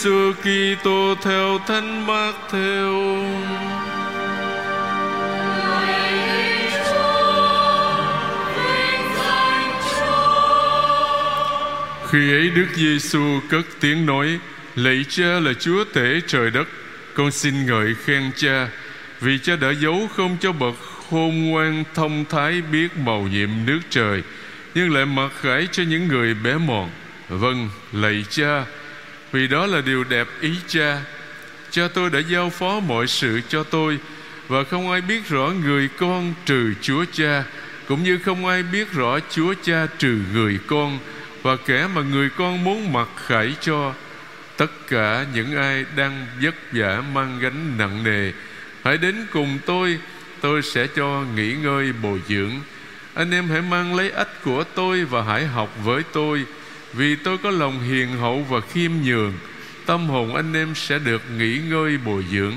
Giêsu Kitô theo Thánh Mác theo. Khi ấy Đức Giêsu cất tiếng nói: Lạy Cha là Chúa tể trời đất, con xin ngợi khen Cha vì Cha đã giấu không cho bậc khôn ngoan thông thái biết màu nhiệm nước trời, nhưng lại mặc khải cho những người bé mọn. Vâng, lạy Cha, vì đó là điều đẹp ý Cha. Cha tôi đã giao phó mọi sự cho tôi và không ai biết rõ người con trừ Chúa Cha, cũng như không ai biết rõ Chúa Cha trừ người con và kẻ mà người con muốn mặc khải cho. Tất cả những ai đang vất vả mang gánh nặng nề hãy đến cùng tôi tôi sẽ cho nghỉ ngơi bồi dưỡng. Anh em hãy mang lấy ách của tôi và hãy học với tôi vì tôi có lòng hiền hậu và khiêm nhường tâm hồn anh em sẽ được nghỉ ngơi bồi dưỡng.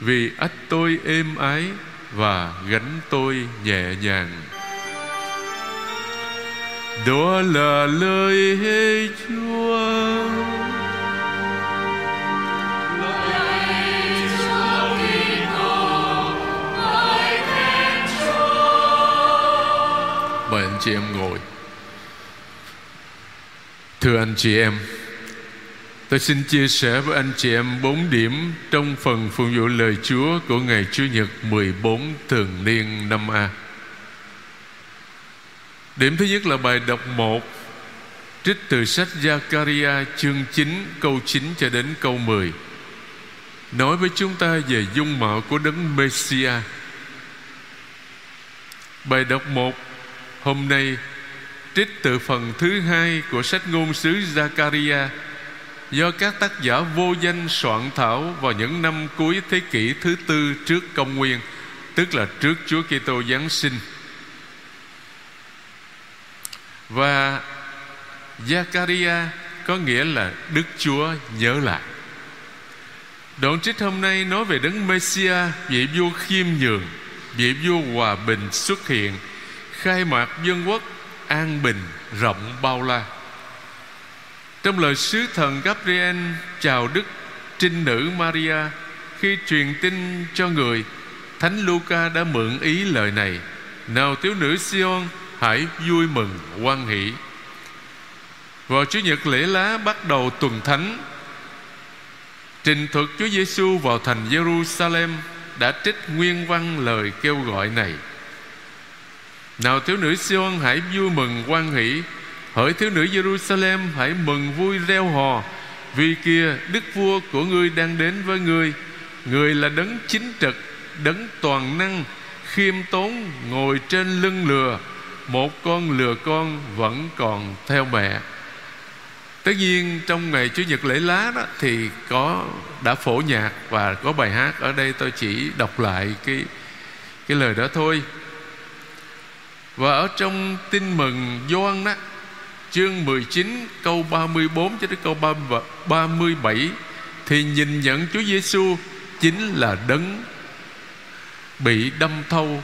Vì ách tôi êm ái và gánh tôi nhẹ nhàng. Đó là lời Chúa. Mời anh chị em ngồi thưa anh chị em, tôi xin chia sẻ với anh chị em bốn điểm trong phần phục vụ lời Chúa của ngày Chủ nhật 14 thường niên năm A. Điểm thứ nhất là bài đọc 1 Trích từ sách Zakaria chương 9 câu 9 cho đến câu 10 Nói với chúng ta về dung mạo của đấng Messiah. Bài đọc 1 Hôm nay trích từ phần thứ hai của sách ngôn sứ Zakaria do các tác giả vô danh soạn thảo vào những năm cuối thế kỷ thứ tư trước công nguyên, tức là trước Chúa Kitô giáng sinh. Và Zakaria có nghĩa là Đức Chúa nhớ lại. Đoạn trích hôm nay nói về đấng Messia, vị vua khiêm nhường, vị vua hòa bình xuất hiện khai mạc dân quốc an bình rộng bao la. Trong lời sứ thần Gabriel chào đức trinh nữ Maria khi truyền tin cho người, thánh Luca đã mượn ý lời này. Nào thiếu nữ Sion, hãy vui mừng, hoan hỷ. Vào chủ nhật lễ lá bắt đầu tuần thánh, trình thuật Chúa Giêsu vào thành Jerusalem đã trích nguyên văn lời kêu gọi này nào thiếu nữ Sion hãy vui mừng quan hỷ. Hỡi thiếu nữ Jerusalem hãy mừng vui reo hò. Vì kia đức vua của ngươi đang đến với ngươi. Người là đấng chính trực, Đấng toàn năng, Khiêm tốn, ngồi trên lưng lừa. Một con lừa con vẫn còn theo mẹ. Tất nhiên, trong ngày Chủ nhật lễ lá đó Thì có, đã phổ nhạc Và có bài hát. Ở đây tôi chỉ đọc lại cái cái lời đó thôi và ở trong tin mừng Gioan đó Chương 19 câu 34 cho đến câu 37 Thì nhìn nhận Chúa Giêsu Chính là đấng Bị đâm thâu,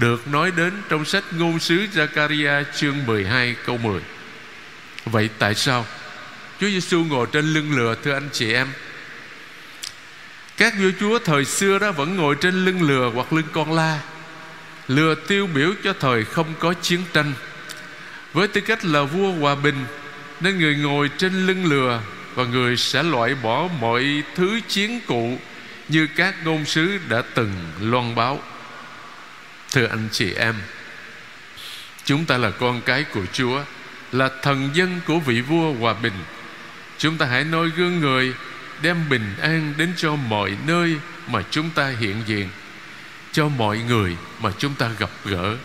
Được nói đến trong sách ngôn sứ Zakaria chương 12 câu 10 Vậy tại sao Chúa Giêsu ngồi trên lưng lừa, thưa anh chị em? Các vua chúa thời xưa đó vẫn ngồi trên lưng lừa hoặc lưng con la lừa tiêu biểu cho thời không có chiến tranh. Với tư cách là vua hòa bình, nên người ngồi trên lưng lừa và người sẽ loại bỏ mọi thứ chiến cụ như các ngôn sứ đã từng loan báo. Thưa anh chị em, chúng ta là con cái của chúa, là thần dân của vị vua hòa bình. Chúng ta hãy noi gương người, đem bình an đến cho mọi nơi mà chúng ta hiện diện cho mọi người mà chúng ta gặp gỡ.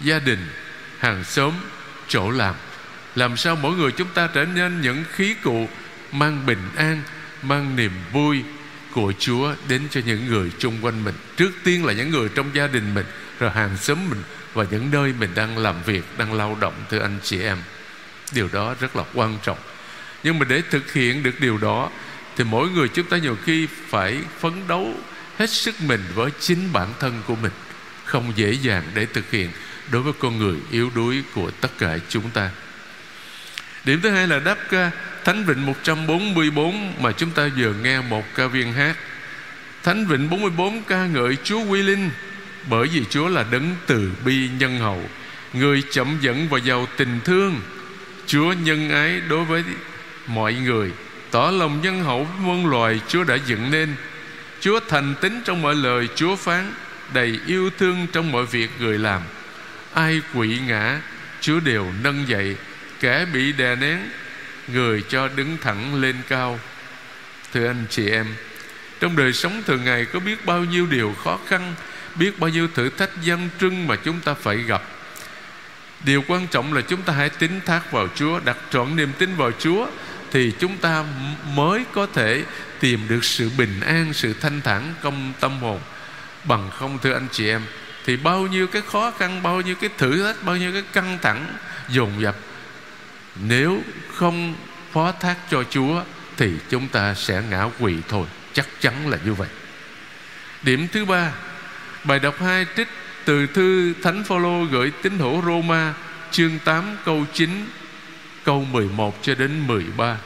Gia đình, hàng xóm, chỗ làm. Làm sao mỗi người chúng ta trở nên những khí cụ mang bình an, mang niềm vui của Chúa đến cho những người chung quanh mình. Trước tiên là những người trong gia đình mình, rồi hàng xóm mình và những nơi mình đang làm việc, đang lao động, thưa anh chị em. Điều đó rất là quan trọng. Nhưng mà để thực hiện được điều đó, thì mỗi người chúng ta nhiều khi phải phấn đấu hết sức mình với chính bản thân của mình, không dễ dàng để thực hiện đối với con người yếu đuối của tất cả chúng ta. Điểm thứ hai là đáp ca Thánh Vịnh 144 mà chúng ta vừa nghe một ca viên hát. Thánh Vịnh 44 ca ngợi Chúa Quy Linh Bởi vì Chúa là đấng từ bi nhân hậu, Người chậm dẫn và giàu tình thương. Chúa nhân ái đối với mọi người, Tỏ lòng nhân hậu với muôn loài Chúa đã dựng nên. Chúa thành tín trong mọi lời, Chúa phán, Đầy yêu thương trong mọi việc người làm. Ai quỵ ngã, Chúa đều nâng dậy. Kẻ bị đè nén, Người cho đứng thẳng lên cao. Thưa anh chị em, Trong đời sống thường ngày Có biết bao nhiêu điều khó khăn, Biết bao nhiêu thử thách gian trưng Mà chúng ta phải gặp. Điều quan trọng là chúng ta hãy tín thác vào Chúa, Đặt trọn niềm tin vào Chúa thì chúng ta mới có thể Tìm được sự bình an, Sự thanh thản trong tâm hồn. Bằng không, thưa anh chị em, Thì bao nhiêu cái khó khăn, Bao nhiêu cái thử thách, Bao nhiêu cái căng thẳng, dồn dập, Nếu không phó thác cho Chúa Thì chúng ta sẽ ngã quỵ thôi. Chắc chắn là như vậy. Điểm thứ ba, Bài đọc 2 trích từ thư Thánh Phaolô gửi tín hữu Roma, chương 8 câu 9 câu 11 cho đến 13.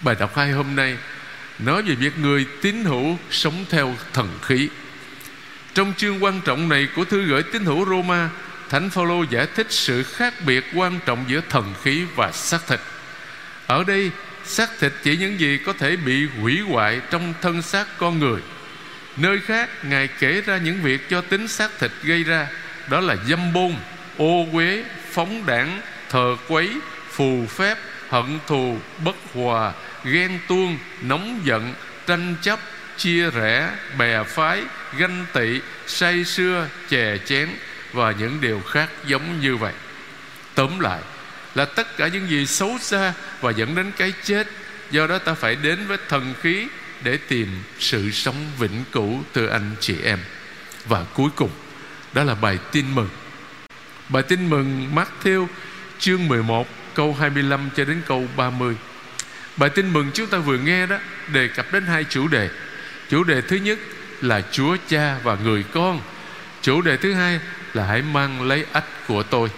Bài đọc hai hôm nay nói về việc người tín hữu sống theo thần khí. Trong chương quan trọng này của thư gửi tín hữu Roma, Thánh Phaolô giải thích sự khác biệt quan trọng giữa thần khí và xác thịt. Ở đây, xác thịt chỉ những gì có thể bị hủy hoại trong thân xác con người – Nơi khác Ngài kể ra những việc cho tính xác thịt gây ra Đó là dâm bôn, ô quế, phóng đảng, thờ quấy, phù phép, hận thù, bất hòa, ghen tuông, nóng giận, tranh chấp, chia rẽ, bè phái, ganh tị, say sưa, chè chén và những điều khác giống như vậy. Tóm lại là tất cả những gì xấu xa và dẫn đến cái chết Do đó ta phải đến với thần khí để tìm sự sống vĩnh cửu từ anh chị em và cuối cùng đó là bài tin mừng bài tin mừng Matthew chương 11 câu 25 cho đến câu 30 bài tin mừng chúng ta vừa nghe đó, đề cập đến hai chủ đề. Chủ đề thứ nhất là Chúa Cha và người con. Chủ đề thứ hai là hãy mang lấy ách của tôi.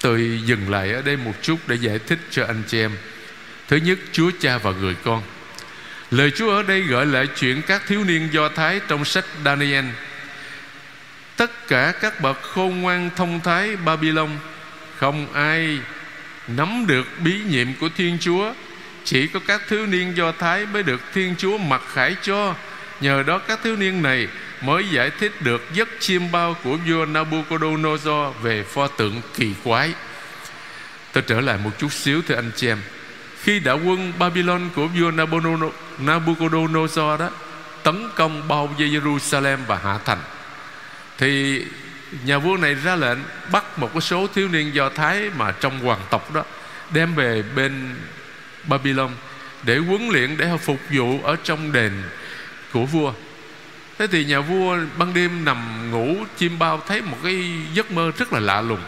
Tôi dừng lại ở đây một chút để giải thích cho anh chị em. Thứ nhất, Chúa Cha và người con. Lời Chúa ở đây gợi lại chuyện các thiếu niên Do Thái trong sách Daniel. Tất cả các bậc khôn ngoan thông thái Babylon không ai nắm được bí nhiệm của Thiên Chúa. Chỉ có các thiếu niên Do Thái mới được Thiên Chúa mặc khải cho. Nhờ đó các thiếu niên này mới giải thích được giấc chiêm bao của vua Nabucodonosor về pho tượng kỳ quái. Tôi trở lại một chút xíu thưa anh chị em. Khi đã quân Babylon của vua Nabucodonosor đó tấn công bao vây Jerusalem và hạ thành, thì nhà vua này ra lệnh bắt một cái số thiếu niên do thái mà trong hoàng tộc đó, đem về bên Babylon để huấn luyện, để phục vụ ở trong đền của vua. Thế thì nhà vua ban đêm nằm ngủ, chim bao thấy một cái giấc mơ rất là lạ lùng,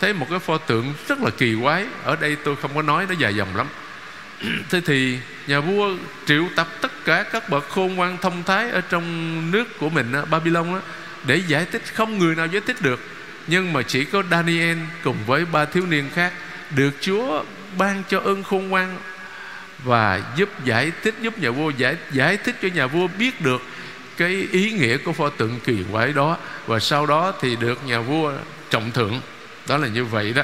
thấy một cái pho tượng rất là kỳ quái. Ở đây tôi không có nói, nó dài dòng lắm. Thế thì nhà vua triệu tập tất cả các bậc khôn ngoan thông thái ở trong nước của mình Babylon đó để giải thích không người nào giải thích được. Nhưng mà chỉ có Daniel cùng với ba thiếu niên khác được Chúa ban cho ơn khôn ngoan và giúp giải thích, giúp nhà vua giải giải thích cho nhà vua biết được cái ý nghĩa của pho tượng kỳ quái đó. Và sau đó thì được nhà vua trọng thượng đó là như vậy đó.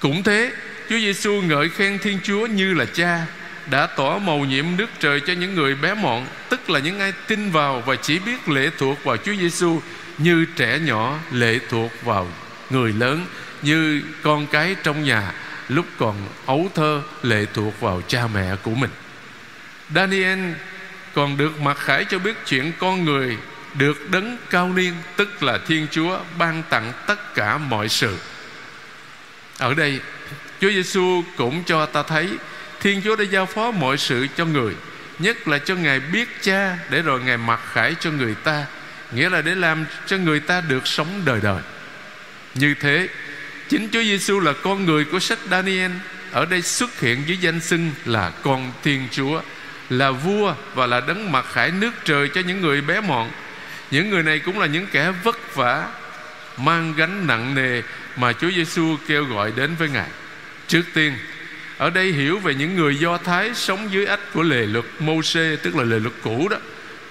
Cũng thế, Chúa Giêsu ngợi khen Thiên Chúa như là cha đã tỏ mầu nhiệm nước trời cho những người bé mọn, tức là những ai tin vào và chỉ biết lệ thuộc vào Chúa Giêsu như trẻ nhỏ lệ thuộc vào người lớn, như con cái trong nhà lúc còn ấu thơ lệ thuộc vào cha mẹ của mình. Daniel còn được mặc khải cho biết chuyện con người được đấng cao niên, tức là Thiên Chúa, ban tặng tất cả mọi sự. Ở đây, Chúa Giêsu cũng cho ta thấy Thiên Chúa đã giao phó mọi sự cho người, Nhất là cho Ngài biết cha, Để rồi Ngài mặc khải cho người ta, Nghĩa là để làm cho người ta được sống đời đời. Như thế, Chính Chúa Giêsu là con người của sách Daniel Ở đây xuất hiện với danh xưng là con Thiên Chúa, Là vua và là đấng mặc khải nước trời cho những người bé mọn. Những người này cũng là những kẻ vất vả, Mang gánh nặng nề Mà Chúa Giêsu kêu gọi đến với Ngài. Trước tiên ở đây hiểu về những người do thái sống dưới ách của lề luật mô xê tức là lề luật cũ đó.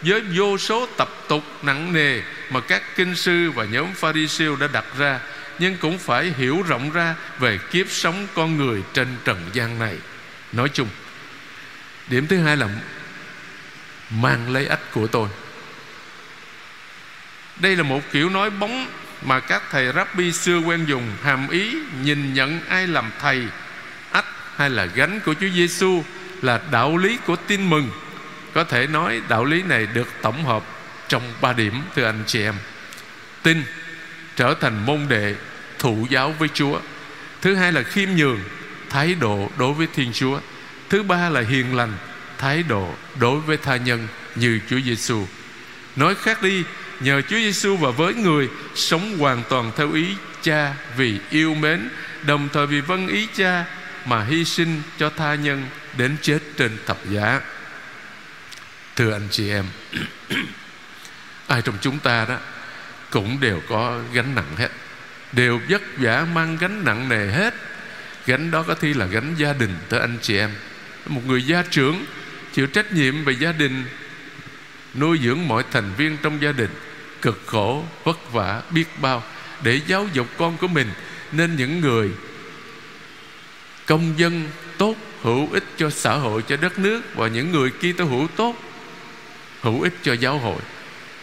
Với vô số tập tục nặng nề mà các kinh sư và nhóm pharisêu đã đặt ra, nhưng cũng phải hiểu rộng ra về kiếp sống con người trên trần gian này. Nói chung, điểm thứ hai là mang lấy ách của tôi. Đây là một kiểu nói bóng mà các thầy rabbi xưa quen dùng, hàm ý nhìn nhận ai làm thầy hay là gánh của Chúa Giêsu là đạo lý của tin mừng? Có thể nói đạo lý này được tổng hợp trong ba điểm, thưa anh chị em. Tin, trở thành môn đệ, thụ giáo với Chúa. Thứ hai là khiêm nhường, thái độ đối với Thiên Chúa. Thứ ba là hiền lành, thái độ đối với tha nhân như Chúa Giêsu. Nói khác đi, nhờ Chúa Giêsu và với người sống hoàn toàn theo ý Cha vì yêu mến, đồng thời vì vâng ý Cha mà hy sinh cho tha nhân đến chết trên thập giá. Thưa anh chị em, ai trong chúng ta đó cũng đều có gánh nặng hết. Đều vất vả mang gánh nặng nề hết. Gánh đó có thi là gánh gia đình tới anh chị em. Một người gia trưởng chịu trách nhiệm về gia đình, nuôi dưỡng mọi thành viên trong gia đình, cực khổ, vất vả, biết bao. Để giáo dục con của mình, nên những người công dân tốt, hữu ích cho xã hội, cho đất nước và những người kia tôi hữu tốt, hữu ích cho giáo hội.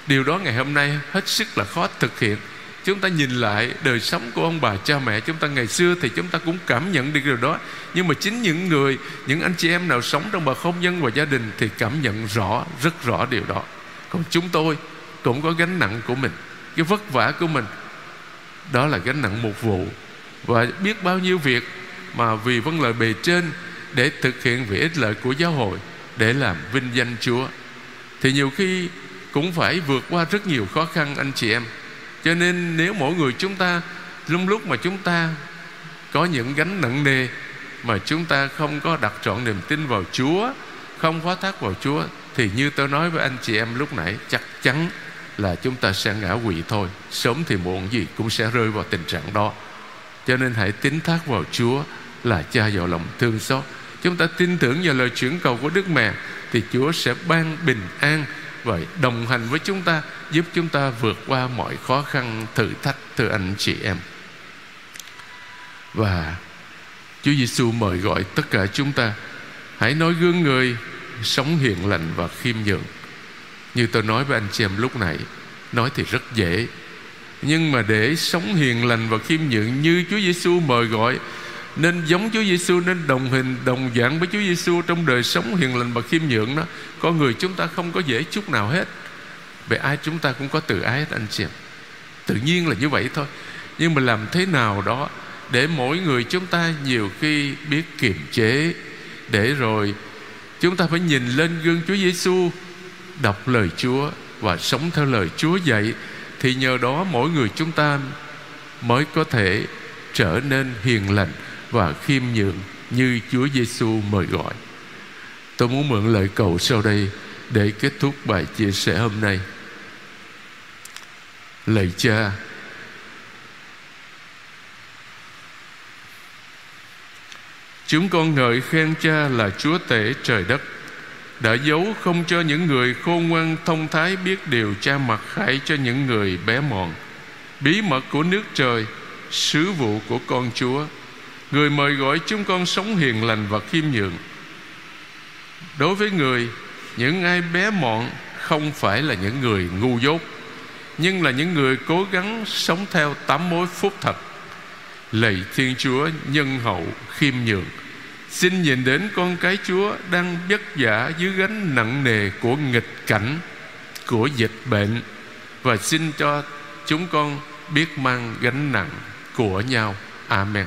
Điều đó ngày hôm nay hết sức là khó thực hiện. Chúng ta nhìn lại đời sống của ông bà cha mẹ chúng ta ngày xưa thì chúng ta cũng cảm nhận được điều đó. Nhưng mà chính những người, những anh chị em nào sống trong bậc hôn nhân và gia đình thì cảm nhận rõ, rất rõ điều đó. Còn chúng tôi cũng có gánh nặng của mình, cái vất vả của mình. Đó là gánh nặng một vụ. Và biết bao nhiêu việc mà vì vâng lời bề trên để thực hiện vì ích lợi của giáo hội để làm vinh danh Chúa. Thì nhiều khi cũng phải vượt qua rất nhiều khó khăn, anh chị em. Cho nên nếu mỗi người chúng ta, lúc lúc mà chúng ta có những gánh nặng nề mà chúng ta không có đặt trọn niềm tin vào Chúa, không phó thác vào Chúa, thì như tôi nói với anh chị em lúc nãy, chắc chắn là chúng ta sẽ ngã quỵ thôi. Sớm thì muộn gì cũng sẽ rơi vào tình trạng đó. Cho nên hãy tín thác vào Chúa là cha giàu lòng thương xót. Chúng ta tin tưởng vào lời chuyển cầu của Đức Mẹ, thì Chúa sẽ ban bình an và đồng hành với chúng ta, giúp chúng ta vượt qua mọi khó khăn, thử thách, thưa anh chị em. Và Chúa Giêsu mời gọi tất cả chúng ta, hãy nói gương người sống hiền lành và khiêm nhường. Như tôi nói với anh chị em lúc nãy nói thì rất dễ, nhưng mà để sống hiền lành và khiêm nhường như Chúa Giêsu mời gọi nên giống Chúa Giêsu, nên đồng hình, đồng dạng với Chúa Giêsu trong đời sống hiền lành và khiêm nhường đó con người chúng ta không có dễ chút nào hết. Về ai chúng ta cũng có tự ái hết anh chị em. Tự nhiên là như vậy thôi. Nhưng mà làm thế nào đó để mỗi người chúng ta nhiều khi biết kiềm chế, để rồi chúng ta phải nhìn lên gương Chúa Giêsu, đọc lời Chúa và sống theo lời Chúa dạy, thì nhờ đó mỗi người chúng ta mới có thể trở nên hiền lành và khiêm nhường như Chúa Giêsu mời gọi. Tôi muốn mượn lời cầu sau đây để kết thúc bài chia sẻ hôm nay. Lạy Cha, Chúng con ngợi khen Cha là Chúa tể trời đất đã giấu không cho những người khôn ngoan thông thái biết điều cha mặc khải cho những người bé mọn bí mật của nước trời sứ vụ của con chúa người mời gọi chúng con sống hiền lành và khiêm nhường đối với người những ai bé mọn không phải là những người ngu dốt nhưng là những người cố gắng sống theo tám mối phúc thật lạy thiên chúa nhân hậu khiêm nhường Xin nhìn đến con cái Chúa đang vất vả dưới gánh nặng nề của nghịch cảnh, của dịch bệnh và xin cho chúng con biết mang gánh nặng của nhau. Amen.